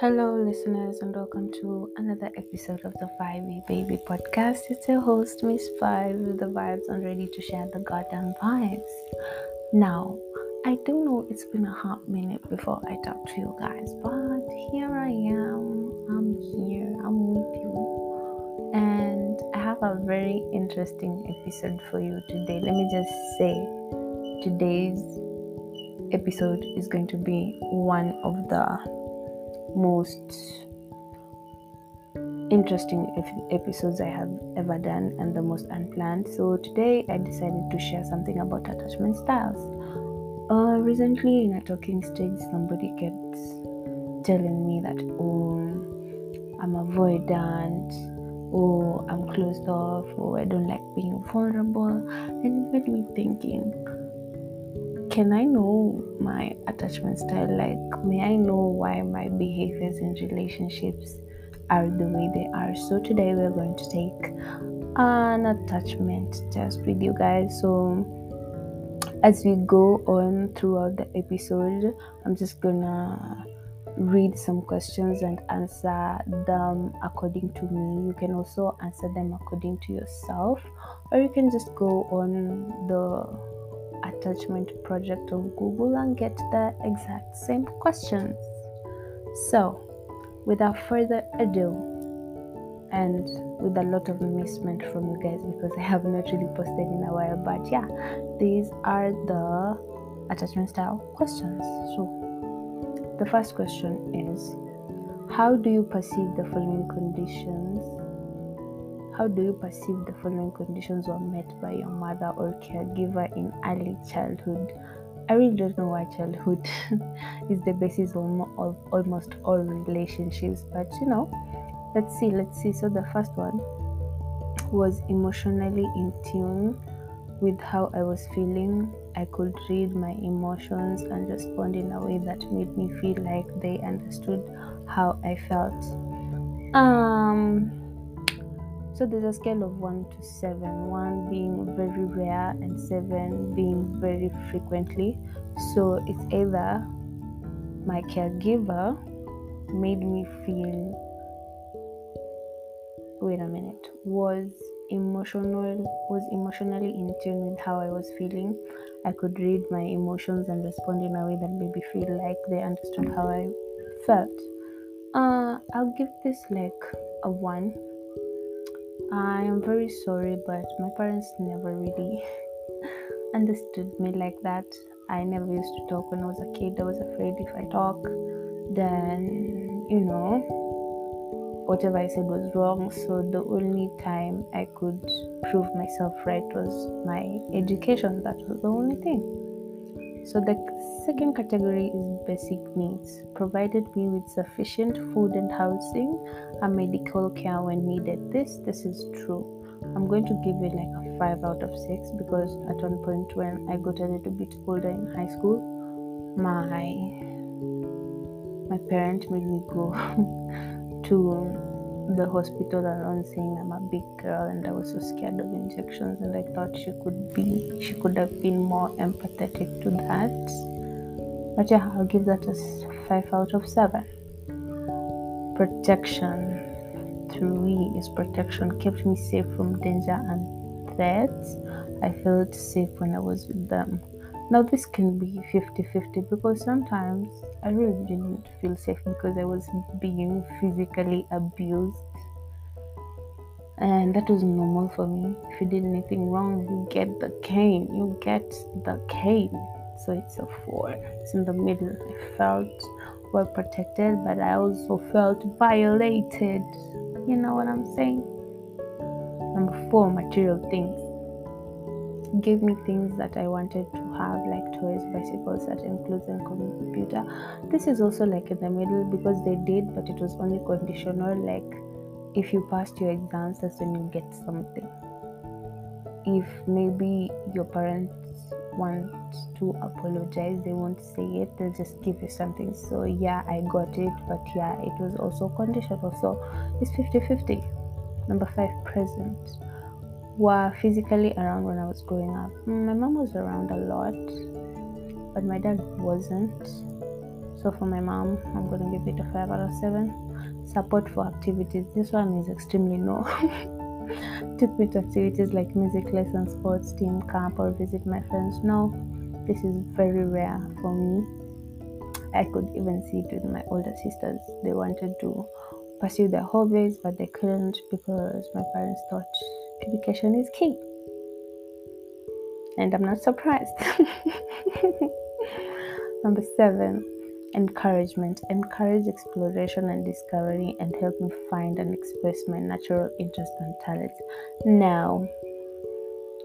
Hello, listeners, and welcome to another episode of the Vibey Baby podcast. It's your host, Miss Five, with the vibes and ready to share the goddamn vibes. Now, I do know it's been a hot minute before I talk to you guys, but here I am. I'm here, I'm with you, and I have a very interesting episode for you today. Let me just say, today's episode is going to be one of the most interesting episodes I have ever done and the most unplanned. So today I decided to share something about attachment styles. Uh, recently in a talking stage, somebody kept telling me that oh I'm avoidant, oh I'm closed off, oh I don't like being vulnerable, and it made me thinking can I know my attachment style? Like, may I know why my behaviors in relationships are the way they are? So, today we're going to take an attachment test with you guys. So, as we go on throughout the episode, I'm just gonna read some questions and answer them according to me. You can also answer them according to yourself, or you can just go on the attachment project on Google and get the exact same questions. So, without further ado, and with a lot of missment from you guys because I have not really posted in a while, but yeah, these are the attachment style questions. So, the first question is How do you perceive the following conditions how do you perceive the following conditions were met by your mother or caregiver in early childhood? I really don't know why childhood is the basis of almost all relationships, but you know, let's see, let's see. So, the first one was emotionally in tune with how I was feeling. I could read my emotions and respond in a way that made me feel like they understood how I felt. Um, so there's a scale of 1 to 7, 1 being very rare and 7 being very frequently. So it's either my caregiver made me feel wait a minute was emotional was emotionally in tune with how I was feeling. I could read my emotions and respond in a way that made me feel like they understood how I felt. Uh, I'll give this like a one I am very sorry, but my parents never really understood me like that. I never used to talk when I was a kid. I was afraid if I talk, then, you know, whatever I said was wrong. So the only time I could prove myself right was my education. That was the only thing. So the second category is basic needs. Provided me with sufficient food and housing and medical care when needed. This this is true. I'm going to give it like a five out of six because at one point when I got a little bit older in high school, my my parent made me go to um, the hospital alone saying I'm a big girl and I was so scared of injections and I thought she could be she could have been more empathetic to that. But yeah, I'll give that a five out of seven. Protection. Three is protection kept me safe from danger and threats. I felt safe when I was with them. Now, this can be 50 50 because sometimes I really didn't feel safe because I was being physically abused. And that was normal for me. If you did anything wrong, you get the cane. You get the cane. So it's a four. It's in the middle. I felt well protected, but I also felt violated. You know what I'm saying? Number four, material things gave me things that I wanted to have, like toys, bicycles, certain clothes, and computer. This is also like in the middle because they did, but it was only conditional. Like if you passed your exams, that's when you get something. If maybe your parents want to apologize, they won't say it, they'll just give you something. So, yeah, I got it, but yeah, it was also conditional. So, it's 50 50. Number five, present were physically around when I was growing up. Mm, my mom was around a lot, but my dad wasn't. So for my mom, I'm gonna give it a five out of seven. Support for activities. This one is extremely no. Took me to activities like music lessons, sports, team camp, or visit my friends. No, this is very rare for me. I could even see it with my older sisters. They wanted to pursue their hobbies, but they couldn't because my parents thought education is key. And I'm not surprised. Number seven, encouragement. Encourage exploration and discovery and help me find and express my natural interest and talents. Now,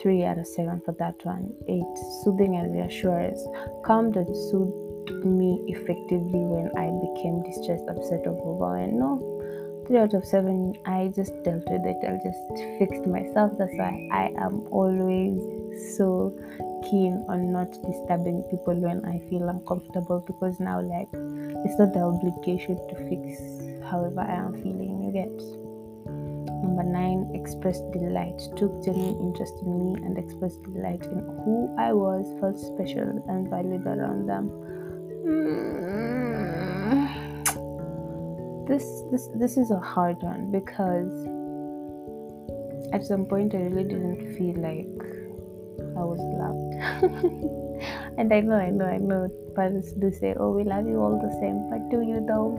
three out of seven for that one. Eight, soothing and reassurance. Calmed and soothed me effectively when I became distressed, upset, or overwhelmed. No, three out of seven. I just dealt with it. I just fixed myself. That's why I am always so keen on not disturbing people when I feel uncomfortable because now, like, it's not the obligation to fix however I am feeling. You get. Number nine, expressed delight. Took genuine interest in me and expressed delight in who I was, felt special and valued around them. This this this is a hard one because at some point I really didn't feel like I was loved. and I know, I know, I know parents do say, Oh, we love you all the same, but do you though?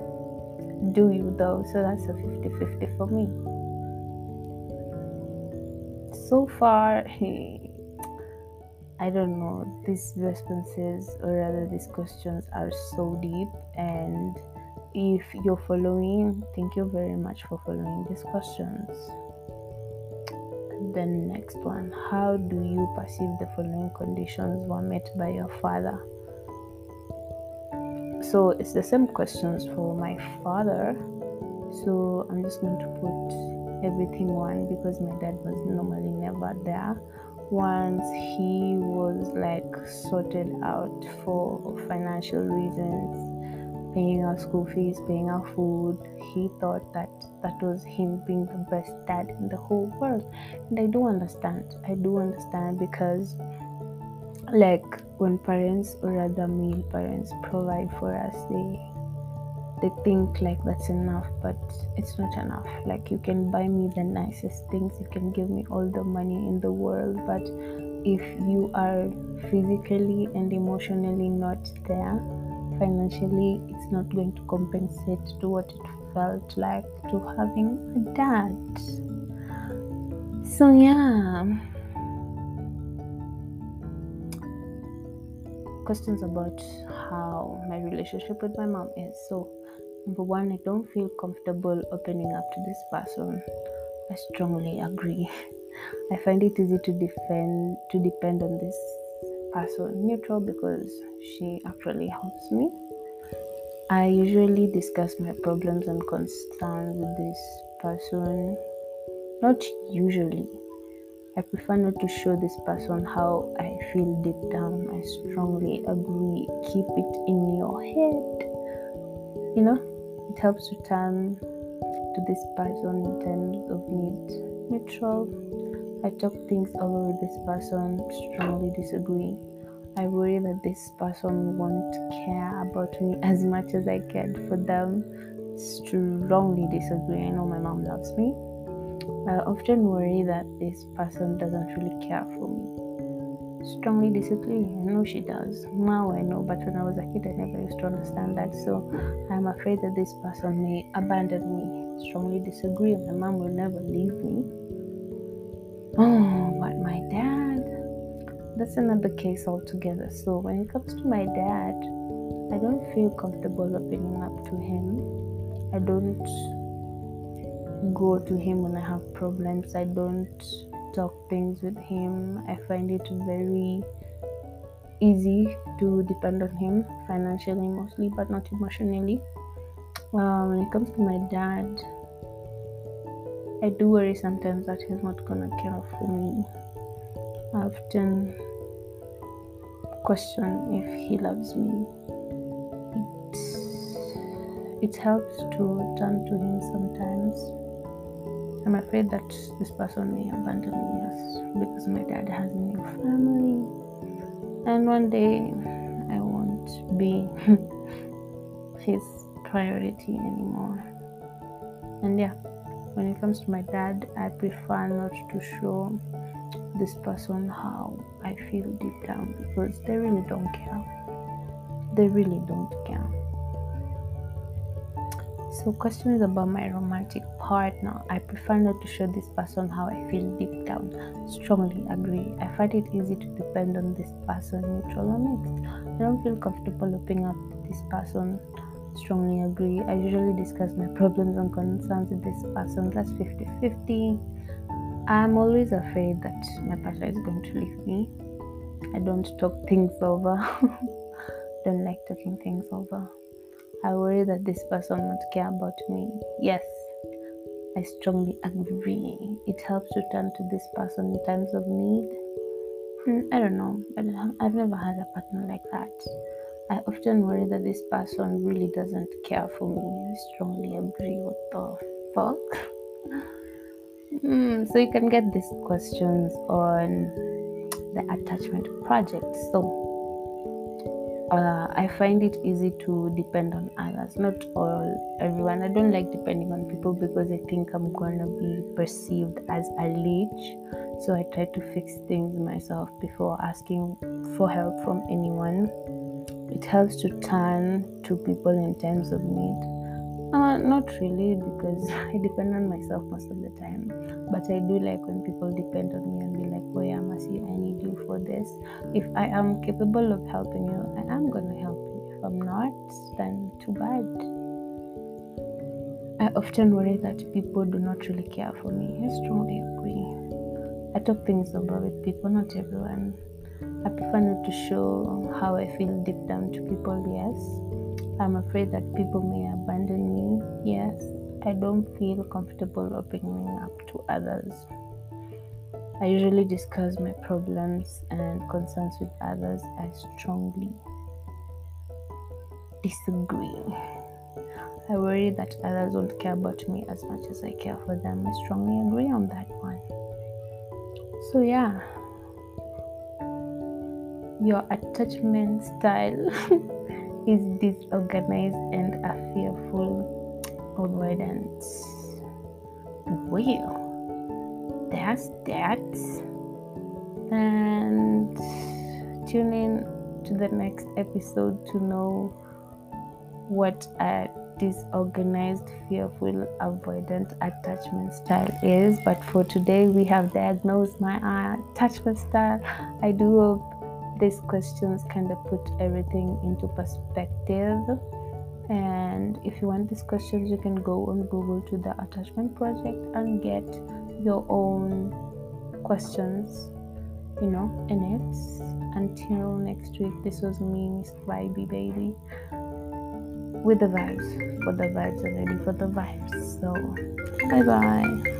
Do you though? So that's a 50 50 for me so far i don't know these responses or rather these questions are so deep and if you're following thank you very much for following these questions. The next one how do you perceive the following conditions were met by your father? So it's the same questions for my father. So i'm just going to put everything one because my dad was normally never there. Once he was like sorted out for financial reasons paying our school fees paying our food. He thought that that was him being the best dad in the whole world. And i do understand. I do understand because like when parents or rather male parents provide for us they they think like that's enough but it's not enough. Like you can buy me the nicest things you can give me all the money in the world but if you are physically and emotionally not there financially it's not going to compensate to what it felt like to having a dad so yeah questions about how my relationship with my mom is so Number one, I don't feel comfortable opening up to this person. I strongly agree. I find it easy to defend to depend on this person neutral because she actually helps me. I usually discuss my problems and concerns with this person. Not usually. I prefer not to show this person how I feel deep down. I strongly agree. Keep it in your head. You know, it helps to turn to this person in terms of need. Neutral. I talk things over with this person, strongly disagree. I worry that this person won't care about me as much as I cared for them. Strongly disagree. I know my mom loves me. I often worry that this person doesn't really care for me strongly disagree. I know she does. Now I know, but when I was a kid, I never used to understand that. So I'm afraid that this person may abandon me. Strongly disagree. My mom will never leave me. Oh, but my dad, that's another case altogether. So when it comes to my dad, I don't feel comfortable opening up to him. I don't go to him when I have problems. I don't talk things with him. I find it very easy to depend on him financially, mostly, but not emotionally. Uh, when it comes to my dad, I do worry sometimes that he's not gonna care for me. I often question if he loves me. It, it helps to turn to him sometimes I'm afraid that this person may abandon me yes, because my dad has a new family. And one day I won't be his priority anymore. And yeah, when it comes to my dad, I prefer not to show this person how I feel deep down because they really don't care. They really don't care. So, questions about my romantic partner. I prefer not to show this person how I feel deep down. Strongly agree. I find it easy to depend on this person, neutral or mixed. I don't feel comfortable opening up to this person. Strongly agree. I usually discuss my problems and concerns with this person. That's 50 50. I'm always afraid that my partner is going to leave me. I don't talk things over. don't like talking things over. I worry that this person won't care about me. Yes, I strongly agree. It helps to turn to this person in times of need. Hmm, I don't know. I've never had a partner like that. I often worry that this person really doesn't care for me. I strongly agree. What the fuck? Mm, so you can get these questions on the attachment project. So uh, I find it easy to depend on others, not all everyone. I don't like depending on people because I think I'm gonna be perceived as a leech. So I try to fix things myself before asking for help from anyone. It helps to turn to people in times of need. Uh, not really because I depend on myself most of the time, but I do like when people depend on me and be like, "Oh yeah, Mercy, I need you for this." If I am capable of helping you, I am gonna help you. If I'm not, then too bad. I often worry that people do not really care for me. I strongly agree. I talk things over with people, not everyone. I prefer not to show how I feel deep down to people, yes I'm afraid that people may abandon me. Yes, I don't feel comfortable opening up to others. I usually discuss my problems and concerns with others. I strongly disagree. I worry that others won't care about me as much as I care for them. I strongly agree on that one. So, yeah, your attachment style. is disorganized and a fearful avoidance. Well, that's that. And tune in to the next episode to know what a disorganized, fearful, avoidant attachment style is. But for today, we have diagnosed my attachment style. I do hope these questions kind of put everything into perspective. And if you want these questions you can go on google to the attachment project and get your own questions you know in it. Until next week this was me miss vibey baby with the vibes for the vibes already for the vibes. So bye bye